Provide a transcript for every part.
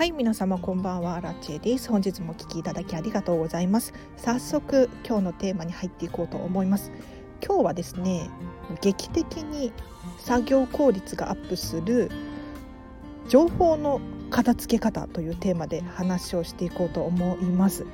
はい皆様こんばんは。ラチェです。本日もお聞きいただきありがとうございます。早速今日のテーマに入っていこうと思います。今日はですね劇的に作業効率がアップする情報の片付け方というテーマで話をしていこうと思います。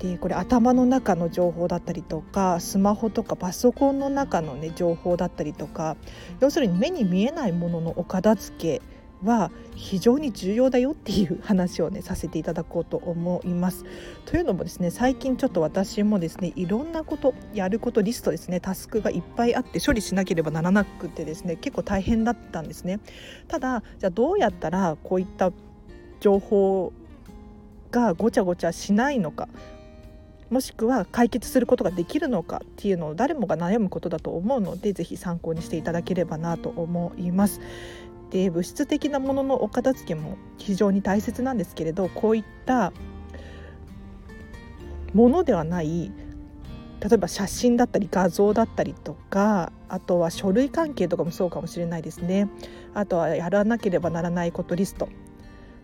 でこれ頭の中の情報だったりとかスマホとかパソコンの中のね情報だったりとか要するに目に見えないもののお片付けは非常に重要だよっていう話をねさせていただこうと思います。というのもですね最近ちょっと私もですねいろんなことやることリストですねタスクがいっぱいあって処理しなければならなくてですね結構大変だったんですね。ただじゃあどうやったらこういった情報がごちゃごちゃしないのかもしくは解決することができるのかっていうのを誰もが悩むことだと思うのでぜひ参考にしていただければなと思います。で物質的なもののお片付けも非常に大切なんですけれどこういったものではない例えば写真だったり画像だったりとかあとは書類関係とかもそうかもしれないですね。あとはやらなければならないことリスト。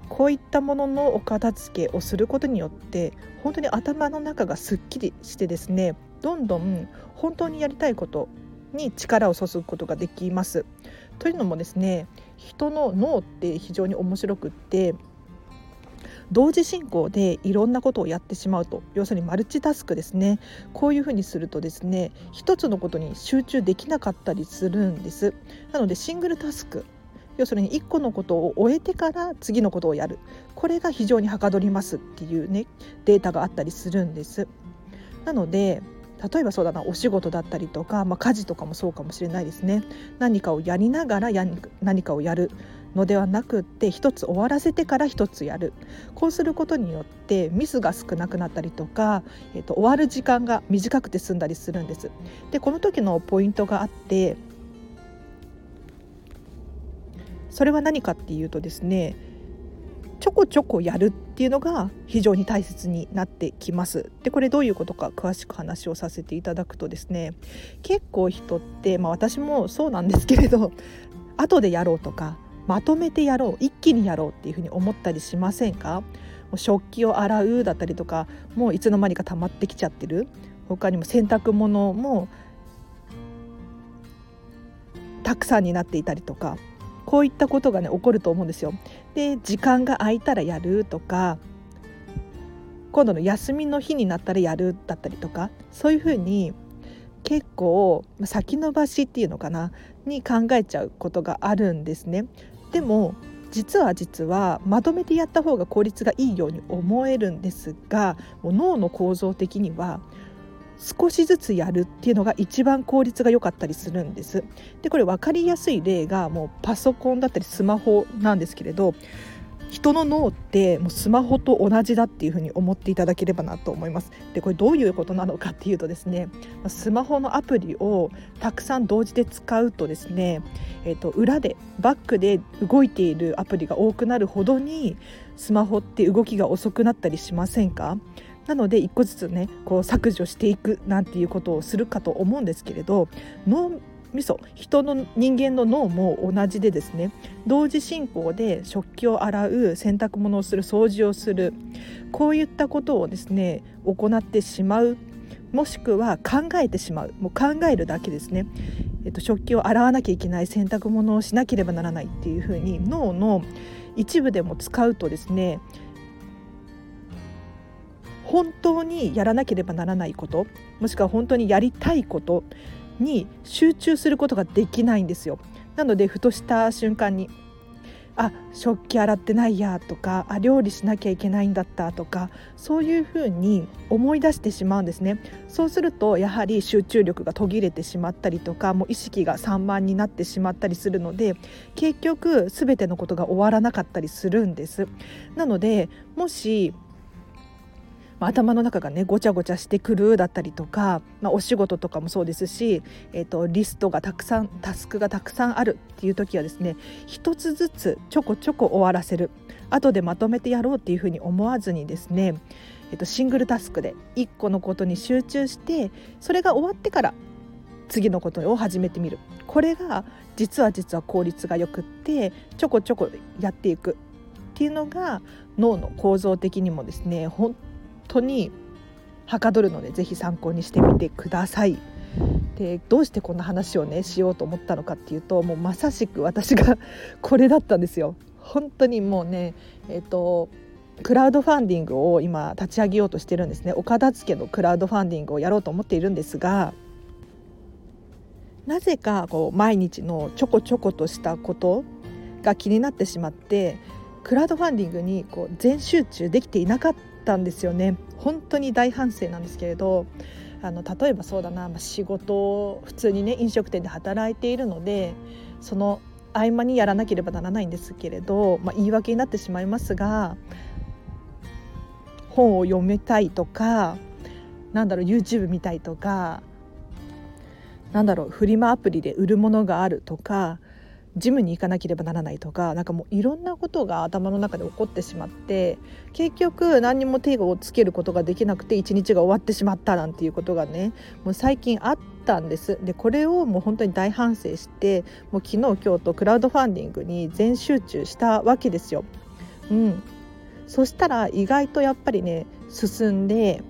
こういったもののお片付けをすることによって本当に頭の中がすっきりしてですねどんどん本当にやりたいことに力を注ぐことができます。というのもですね人の脳って非常に面白くって同時進行でいろんなことをやってしまうと要するにマルチタスクですね。こういうふうにするとですね一つのことに集中できなかったりするんです。なのでシングルタスク要するに1個のことを終えてから次のことをやる。これが非常にはかどりますっていうねデータがあったりするんです。なので例えばそうだなお仕事だったりとか、まあ、家事とかもそうかもしれないですね何かをやりながらや何かをやるのではなくって一つ終わらせてから一つやるこうすることによってミスが少なくなったりとか、えーと、終わる時間が短くて済んだりするんです。でこの時のポイントがあってそれは何かっていうとですねちょこちょこやるっていうのが非常に大切になってきます。でこれどういうことか詳しく話をさせていただくとですね結構人って、まあ、私もそうなんですけれど 後でやろうとかまとめてやろう一気にやろうっていうふうに思ったりしませんか？食器を洗うだったりとかもういつの間にか溜まってきちゃってる他にも洗濯物もたくさんになっていたりとかこういったことがね起こると思うんですよ。で時間が空いたらやるとか今度の休みの日になったらやるだったりとかそういうふうに結構先延ばしっていうのかなに考えちゃうことがあるんですね。でも実は実はまとめてやった方が効率がいいように思えるんですがもう脳の構造的には少しずつやるっていうのが一番効率が良かったりするんです。でこれ分かりやすい例がもうパソコンだったりスマホなんですけれど人の脳ってもうスマホと同じだっていうふうに思っていただければなと思います。でこれどういうことなのかっていうとですねスマホのアプリをたくさん同時で使うとですね、えーと裏でバックで動いているアプリが多くなるほどにスマホって動きが遅くなったりしませんか？なので一個ずつねこう削除していくなんていうことをするかと思うんですけれど脳みそ人の人間の脳も同じでですね同時進行で食器を洗う洗濯物をする掃除をするこういったことをですね行ってしまうもしくは考えてしまうもう考えるだけですね、えっと、食器を洗わなきゃいけない洗濯物をしなければならないっていうふうに脳の一部でも使うとですね本当にやらなければならないこともしくは本当にやりたいことに集中することができないんですよ。なのでふとした瞬間にあ食器洗ってないやとかあ料理しなきゃいけないんだったとかそういうふうに思い出してしまうんですねそうするとやはり集中力が途切れてしまったりとかもう意識が散漫になってしまったりするので結局全てのことが終わらなかったりするんですなのでもしまあ、頭の中がねごちゃごちゃしてくるだったりとか、まあ、お仕事とかもそうですし、えーと、リストがたくさんタスクがたくさんあるっていう時はですね一つずつちょこちょこ終わらせる。後でまとめてやろうっていうふうに思わずにですね、えーと、シングルタスクで1個のことに集中してそれが終わってから次のことを始めてみる。これが実は実は効率がよくってちょこちょこやっていくっていうのが脳の構造的にもですね本当にはかどるのでぜひ参考にしてみてください。でどうしてこんな話をねしようと思ったのかっていうともうまさしく私が これだったんですよ。本当にもうねえっ、ー、とクラウドファンディングを今立ち上げようとしてるんですねお片付けのクラウドファンディングをやろうと思っているんですがなぜかこう毎日のちょこちょことしたことが気になってしまってクラウドファンディングにこう全集中できていなかったんですよね。本当に大反省なんですけれどあの例えばそうだな、まあ、仕事普通にね飲食店で働いているのでその合間にやらなければならないんですけれど、まあ、言い訳になってしまいますが本を読みたいとかなんだろう YouTube 見たいとかなんだろうフリマアプリで売るものがあるとかジムに行かなければならないとかなんかもういろんなことが頭の中で起こってしまって結局何にも手をつけることができなくて一日が終わってしまったなんていうことがねもう最近あったんですでこれをもう本当に大反省してもう昨日今日とクラウドファンディングに全集中したわけですよ。うん、そしたら意外とやっぱりね進んで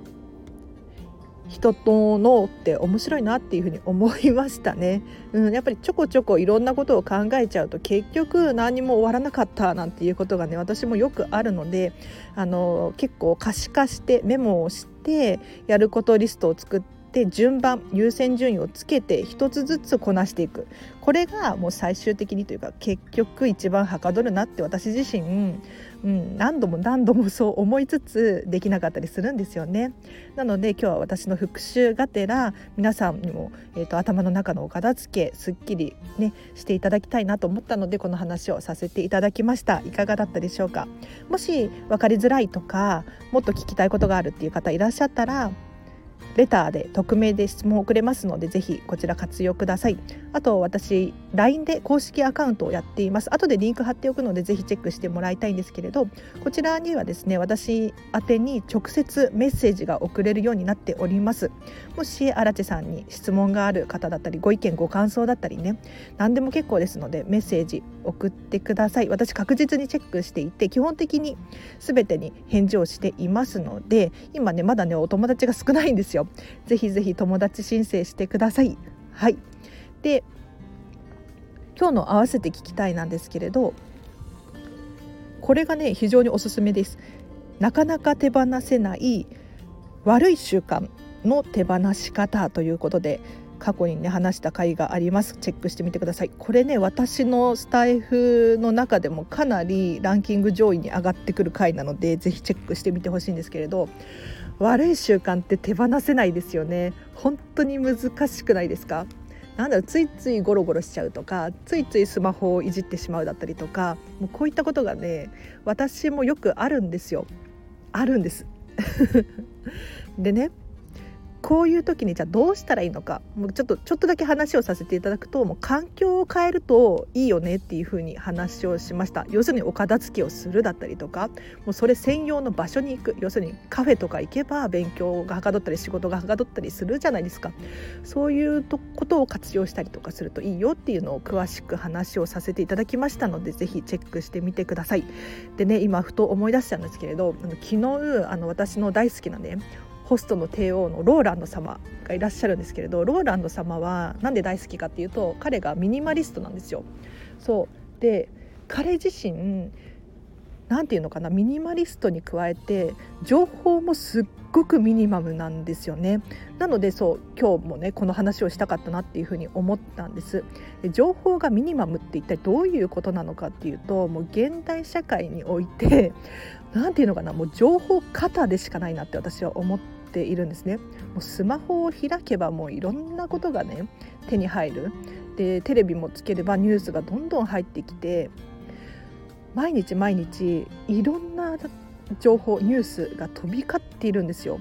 人と脳って面白いなっていうふに思いましたね、うん、やっぱりちょこちょこいろんなことを考えちゃうと結局何も終わらなかったなんていうことがね私もよくあるのであの結構可視化してメモをしてやることリストを作ってって順番優先順位をつけて一つずつこなしていく。これがもう最終的にというか結局一番はかどるなって私自身、うん、何度も何度も そう思いつつできなかったりするんですよね。なので今日は私の復習がてら皆さんにも、えーと、頭の中のお片付けすっきりねしていただきたいなと思ったのでこの話をさせていただきました。いかがだったでしょうか？もし分かりづらいとかもっと聞きたいことがあるっていう方いらっしゃったらレターで匿名で質問を送れますのでぜひこちら活用ください。あと私 LINE で公式アカウントをやっています。後でリンク貼っておくのでぜひチェックしてもらいたいんですけれどこちらにはですね私宛に直接メッセージが送れるようになっております。もし荒地さんに質問がある方だったりご意見ご感想だったりね何でも結構ですのでメッセージ送ってください。私確実にチェックしていて基本的に全てに返事をしていますので今ねまだねお友達が少ないんですですよ。ぜひぜひ友達申請してください。はい。で今日の合わせて聞きたいなんですけれどこれがね非常におすすめです。なかなか手放せない悪い習慣の手放し方ということで過去にね話した回があります。チェックしてみてください。これね私のスタイフの中でもかなりランキング上位に上がってくる回なのでぜひチェックしてみてほしいんですけれど悪い習慣って手放せないですよね。本当に難しくないですか？なんだろうついついゴロゴロしちゃうとかついついスマホをいじってしまうだったりとかもうこういったことがね私もよくあるんですよ。あるんです。でねこういう時にじゃあどうしたらいいのかもうちょっとちょっとだけ話をさせていただくともう環境を変えるといいよねっていうふうに話をしました。要するにお片付けをするだったりとかもうそれ専用の場所に行く。要するにカフェとか行けば勉強がはかどったり仕事がはかどったりするじゃないですか。そういうことを活用したりとかするといいよっていうのを詳しく話をさせていただきましたのでぜひチェックしてみてください。でね今ふと思い出したんですけれど昨日あの私の大好きなねホストの帝王のローランド様がいらっしゃるんですけれどローランド様は何で大好きかっていうと彼がミニマリストなんですよ。そう。で彼自身何て言うのかなミニマリストに加えて情報もすっごくミニマムなんですよね。なのでそう今日もねこの話をしたかったなっていうふうに思ったんです。情報がミニマムって一体どういうことなのかっていうともう現代社会において何て言うのかなもう情報型でしかないなって私は思ってているんですねもうスマホを開けばもういろんなことがね手に入るでテレビもつければニュースがどんどん入ってきて毎日毎日いろんな情報ニュースが飛び交っているんですよ。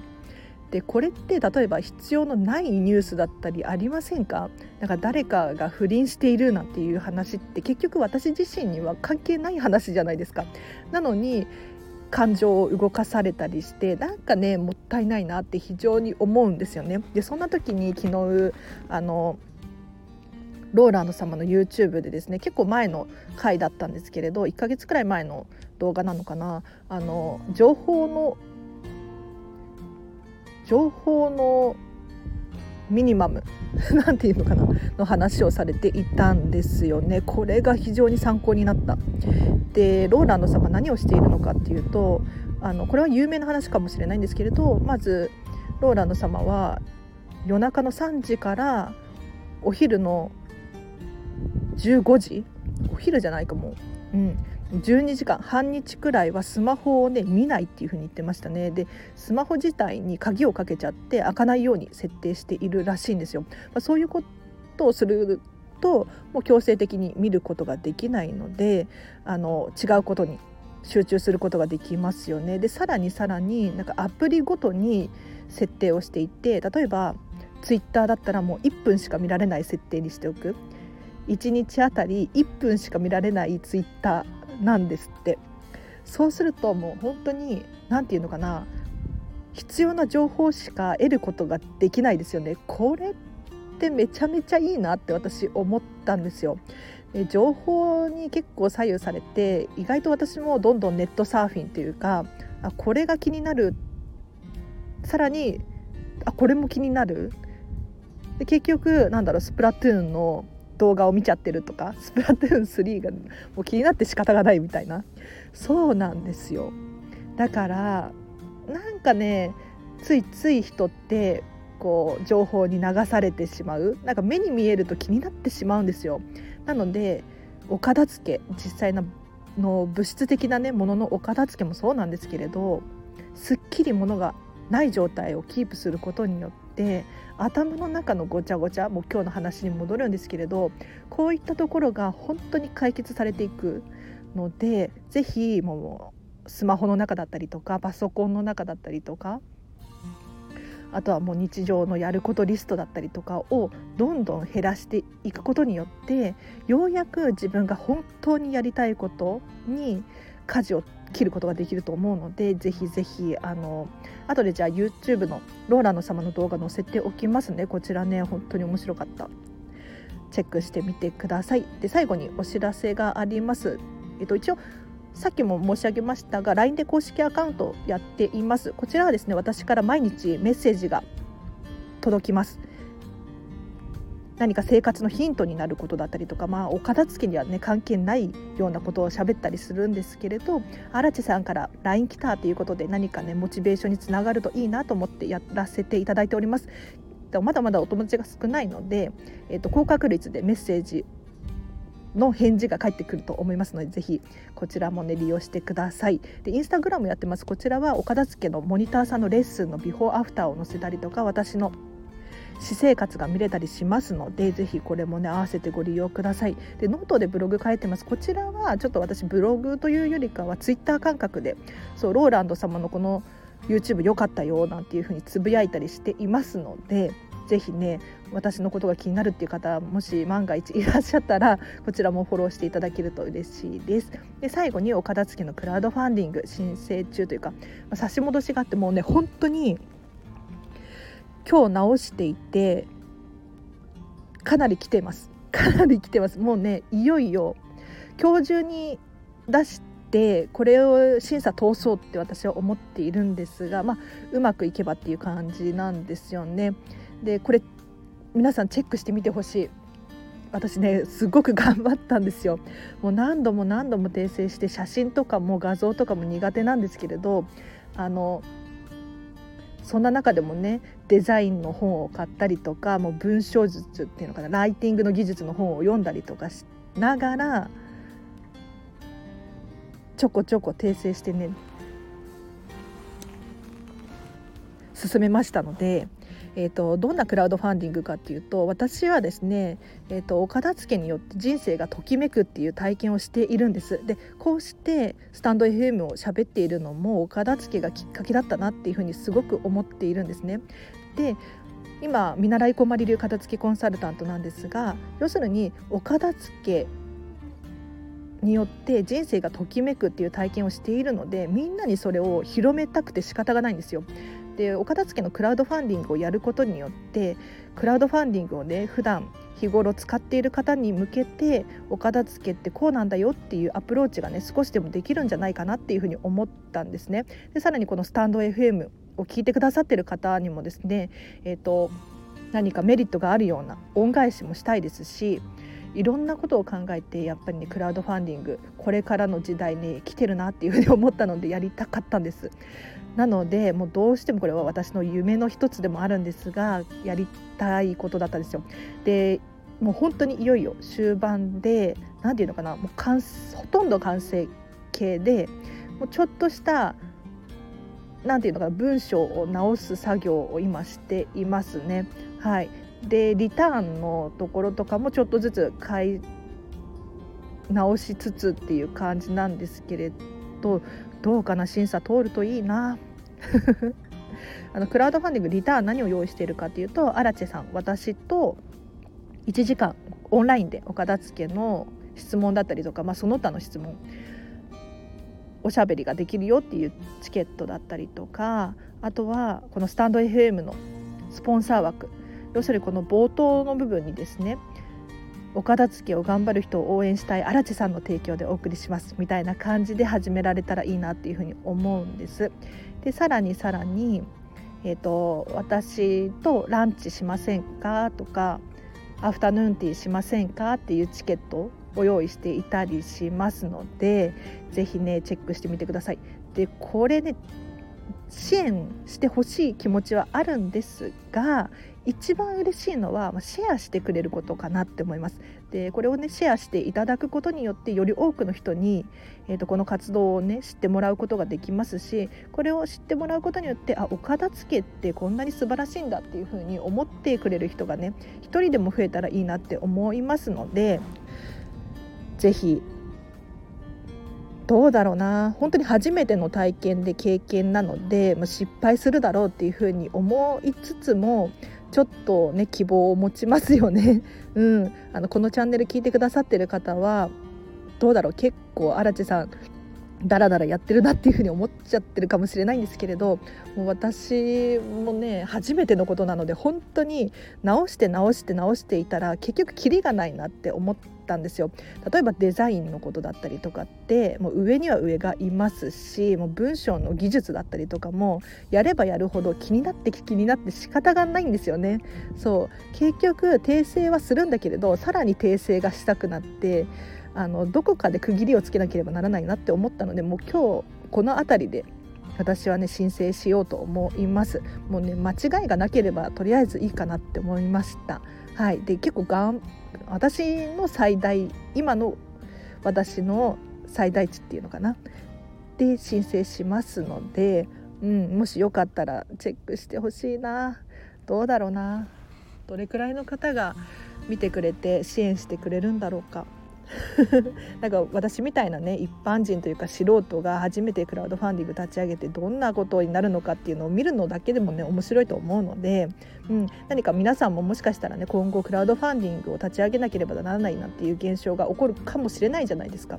でこれって例えば必要のないニュースだったりありませんか？なんか誰かが不倫しているなんていう話って結局私自身には関係ない話じゃないですか。なのに感情を動かされたりしてなんかねもったいないなって非常に思うんですよね。でそんな時に昨日あのローランド様の YouTube でですね結構前の回だったんですけれど1ヶ月くらい前の動画なのかなあの情報の情報のミニマム。なんていうのかなの話をされていたんですよね。これが非常に参考になった。でローランド様何をしているのかっていうとあのこれは有名な話かもしれないんですけれどまずローランド様は夜中の3時からお昼の15時？お昼じゃないかも。う、うん、12時間半日くらいはスマホをね見ないっていう風に言ってましたね。でスマホ自体に鍵をかけちゃって開かないように設定しているらしいんですよ、まあ、そういうことをするともう強制的に見ることができないのであの違うことに集中することができますよね。でさらにさらになんかアプリごとに設定をしていて例えばツイッターだったらもう1分しか見られない設定にしておく。1日あたり1分しか見られないツイッターなんですって。そうするともう本当に何て言うのかな。必要な情報しか得ることができないですよね。これってめちゃめちゃいいなって私思ったんですよ。情報に結構左右されて意外と私もどんどんネットサーフィンというかあこれが気になる。さらにあこれも気になる。で結局なんだろうスプラトゥーンの動画を見ちゃってるとかスプラトゥーン3がもう気になって仕方がないみたいな。そうなんですよ。だからなんかねついつい人ってこう情報に流されてしまう。なんか目に見えると気になってしまうんですよ。なのでお片付け実際のの物質的なねもののお片付けもそうなんですけれどすっきりものがない状態をキープすることによって頭の中のごちゃごちゃもう今日の話に戻るんですけれどこういったところが本当に解決されていくので是非もうスマホの中だったりとかパソコンの中だったりとかあとはもう日常のやることリストだったりとかをどんどん減らしていくことによってようやく自分が本当にやりたいことに舵を切ることができると思うのでぜひぜひあの後でじゃあ YouTube のローランド様の動画載せておきますねこちらね本当に面白かった。チェックしてみてください。で最後にお知らせがあります。えっと一応さっきも申し上げましたが LINE で公式アカウントやっています。こちらはですね私から毎日メッセージが届きます何か生活のヒントになることだったりとか、まあ、お片付けにはね関係ないようなことを喋ったりするんですけれど荒地さんから LINE 来たということで何かねモチベーションにつながるといいなと思ってやらせていただいております。まだまだお友達が少ないので、えー、と高確率でメッセージの返事が返ってくると思いますのでぜひこちらもね利用してくださいでインスタグラムやってますこちらはお片付けのモニターさんのレッスンのビフォーアフターを載せたりとか私の私生活が見れたりしますのでぜひこれもね合わせてご利用ください。でノートでブログ書いてます。こちらはちょっと私ブログというよりかはツイッター感覚でそうローランド様のこの YouTube 良かったよなんていう風につぶやいたりしていますのでぜひね私のことが気になるっていう方もし万が一いらっしゃったらこちらもフォローしていただけると嬉しいです。で最後にお片付けのクラウドファンディング申請中というか、まあ、差し戻しがあってもうね本当に今日直していてかなり来てます。かなり来てます。もうねいよいよ今日中に出してこれを審査通そうって私は思っているんですが、まあ、うまくいけばっていう感じなんですよね。でこれ皆さんチェックしてみてほしい。私ねすごく頑張ったんですよ。もう何度も何度も訂正して写真とかも画像とかも苦手なんですけれどあのそんな中でもねデザインの本を買ったりとかもう文章術っていうのかなライティングの技術の本を読んだりとかしながらちょこちょこ訂正してね進めましたのでえーと、どんなクラウドファンディングかっていうと私はですね、えーと、お片付けによって人生がときめくっていう体験をしているんですでこうしてスタンド FM を喋っているのもお片付けがきっかけだったなっていうふうにすごく思っているんですね。で今見習いこまり流片付けコンサルタントなんですが要するにお片付けによって人生がときめくっていう体験をしているのでみんなにそれを広めたくて仕方がないんですよ。でお片付けのクラウドファンディングをやることによってクラウドファンディングをね普段日頃使っている方に向けてお片付けってこうなんだよっていうアプローチがね少しでもできるんじゃないかなっていうふうに思ったんですね。でさらにこのスタンド FM を聞いてくださってる方にもですね、えーと、何かメリットがあるような恩返しもしたいですしいろんなことを考えてやっぱりねクラウドファンディングこれからの時代に来てるなっていうふうに思ったので やりたかったんです。なのでもうどうしてもこれは私の夢の一つでもあるんですがやりたいことだったんですよ。でもう本当にいよいよ終盤で何て言うのかなもう完ほとんど完成形でもうちょっとした何て言うのかな文章を直す作業を今していますね。はい、でリターンのところとかもちょっとずつ買い直しつつっていう感じなんですけれどどうかな審査通るといいな。あのクラウドファンディングリターン何を用意しているかというとアラチェさん私と1時間オンラインでお片付けの質問だったりとか、まあ、その他の質問おしゃべりができるよっていうチケットだったりとかあとはこのスタンド FM のスポンサー枠要するにこの冒頭の部分にですねお片付けを頑張る人を応援したい荒地さんの提供でお送りしますみたいな感じで始められたらいいなっていうふうに思うんです。でさらにさらに、えーと私とランチしませんかとかアフタヌーンティーしませんかっていうチケットを用意していたりしますのでぜひねチェックしてみてください。でこれね支援してほしい気持ちはあるんですが一番嬉しいのはシェアしてくれることかなって思います。でこれをねシェアしていただくことによってより多くの人に、えーと、この活動をね知ってもらうことができますしこれを知ってもらうことによってあお片付けってこんなに素晴らしいんだっていうふうに思ってくれる人がね一人でも増えたらいいなって思いますので是非どうだろうな本当に初めての体験で経験なので、まあ、失敗するだろうっていうふうに思いつつもちょっとね希望を持ちますよね。うん、あのこのチャンネル聞いてくださってる方はどうだろう？結構荒地さんダラダラやってるなっていうふうに思っちゃってるかもしれないんですけれどもう私もね初めてのことなので本当に直して直して直していたら結局キリがないなって思ったんですよ。例えばデザインのことだったりとかってもう上には上がいますしもう文章の技術だったりとかもやればやるほど気になって気になって仕方がないんですよね。そう結局訂正はするんだけれどさらに訂正がしたくなってあのどこかで区切りをつけなければならないなって思ったのでもう今日この辺りで私はね申請しようと思いますもうね間違いがなければとりあえずいいかなって思いましたはいで結構私の最大今の私の最大値っていうのかな。で申請しますので、うん、もしよかったらチェックしてほしいな。どうだろうな。どれくらいの方が見てくれて支援してくれるんだろうか。なんか私みたいなね一般人というか素人が初めてクラウドファンディング立ち上げてどんなことになるのかっていうのを見るのだけでもね面白いと思うので、うん、何か皆さんももしかしたらね今後クラウドファンディングを立ち上げなければならないなっていう現象が起こるかもしれないじゃないですか。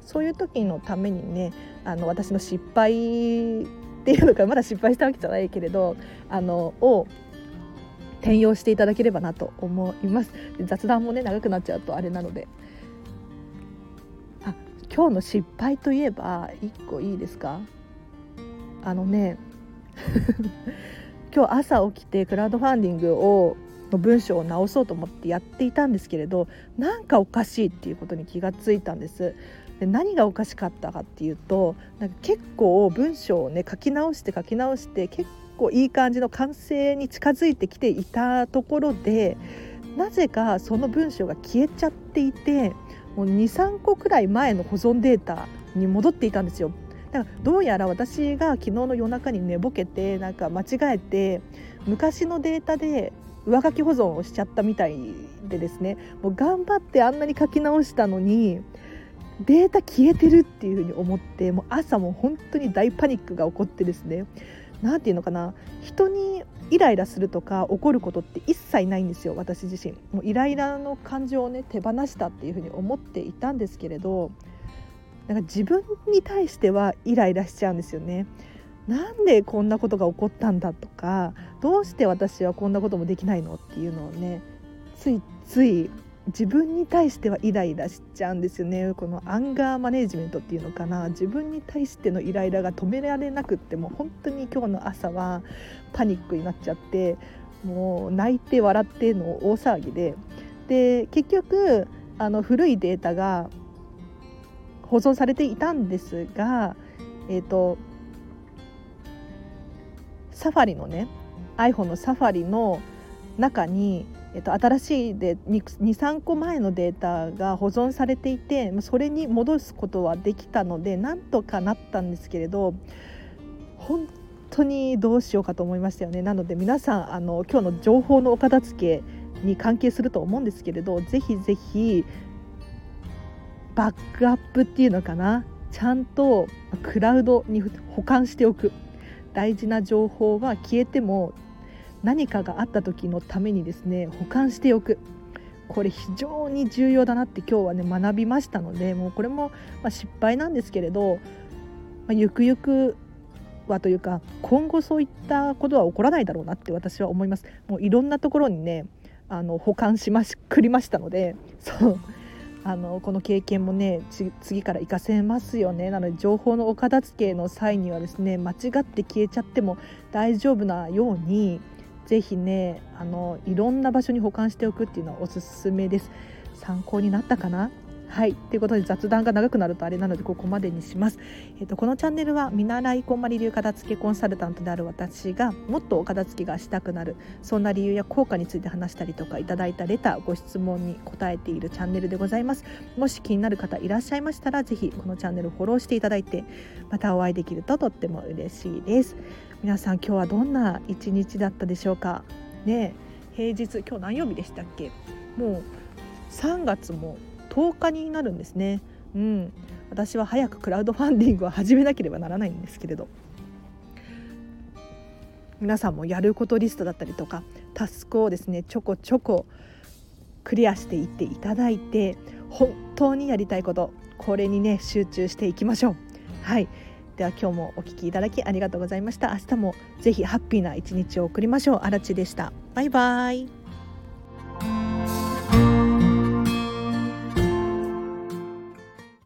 そういう時のためにねあの私の失敗っていうのかまだ失敗したわけじゃないけれどあのを転用していただければなと思います雑談もね長くなっちゃうとあれなので今日の失敗といえば1個いいですか？あのね 今日朝起きてクラウドファンディングをの文章を直そうと思ってやっていたんですけれどなんかおかしいっていうことに気がついたんです。で何がおかしかったかっていうとなんか結構文章をね書き直して書き直して結構いい感じの完成に近づいてきていたところでなぜかその文章が消えちゃっていて23個くらい前の保存データに戻っていたんですよ。だからどうやら私が昨日の夜中に寝ぼけてなんか間違えて昔のデータで上書き保存をしちゃったみたいでですね。もう頑張ってあんなに書き直したのにデータ消えてるっていうふうに思ってもう朝も本当に大パニックが起こってですね。何て言うのかな。人にイライラするとか怒ることって一切ないんですよ私自身。もうイライラの感情をね手放したっていうふうに思っていたんですけれどなんか自分に対してはイライラしちゃうんですよね。なんでこんなことが起こったんだとかどうして私はこんなこともできないのっていうのをねついつい自分に対してはイライラしちゃうんですよね。このアンガーマネジメントっていうのかな。自分に対してのイライラが止められなくっても本当に今日の朝はパニックになっちゃってもう泣いて笑っての大騒ぎで。で結局あの古いデータが保存されていたんですがえっ、ー、とサファリのね iPhone のサファリの中にえっと、新しいで23個前のデータが保存されていてそれに戻すことはできたのでなんとかなったんですけれど本当にどうしようかと思いましたよね。なので皆さんあの今日の情報のお片付けに関係すると思うんですけれどぜひぜひバックアップっていうのかな？ちゃんとクラウドに保管しておく。大事な情報は消えても何かがあった時のためにですね保管しておく。これ非常に重要だなって今日はね学びましたのでもうこれも、ま失敗なんですけれど、まあ、ゆくゆくはというか今後そういったことは起こらないだろうなって私は思います。もういろんなところにねあの保管しましくりましたのでそう。あのこの経験もね次から活かせますよね。なので情報のお片付けの際にはですね間違って消えちゃっても大丈夫なようにぜひねあのいろんな場所に保管しておくっていうのはおすすめです。参考になったかな？はい。ということで雑談が長くなるとあれなのでここまでにします、えーと、このチャンネルは見習いこんまり流片付けコンサルタントである私がもっとお片付けがしたくなるそんな理由や効果について話したりとかいただいたレターご質問に答えているチャンネルでございます。もし気になる方いらっしゃいましたらぜひこのチャンネルフォローしていただいてまたお会いできるととっても嬉しいです。皆さん今日はどんな一日だったでしょうか？ね平日今日何曜日でしたっけ？もう3月も10日になるんですね。うん。私は早くクラウドファンディングを始めなければならないんですけれど。皆さんもやることリストだったりとかタスクをですねちょこちょこクリアしていっていただいて本当にやりたいことこれにね集中していきましょう。はい。では今日もお聴きいただきありがとうございました。明日もぜひハッピーな一日を送りましょう。あらでした。バイバイ。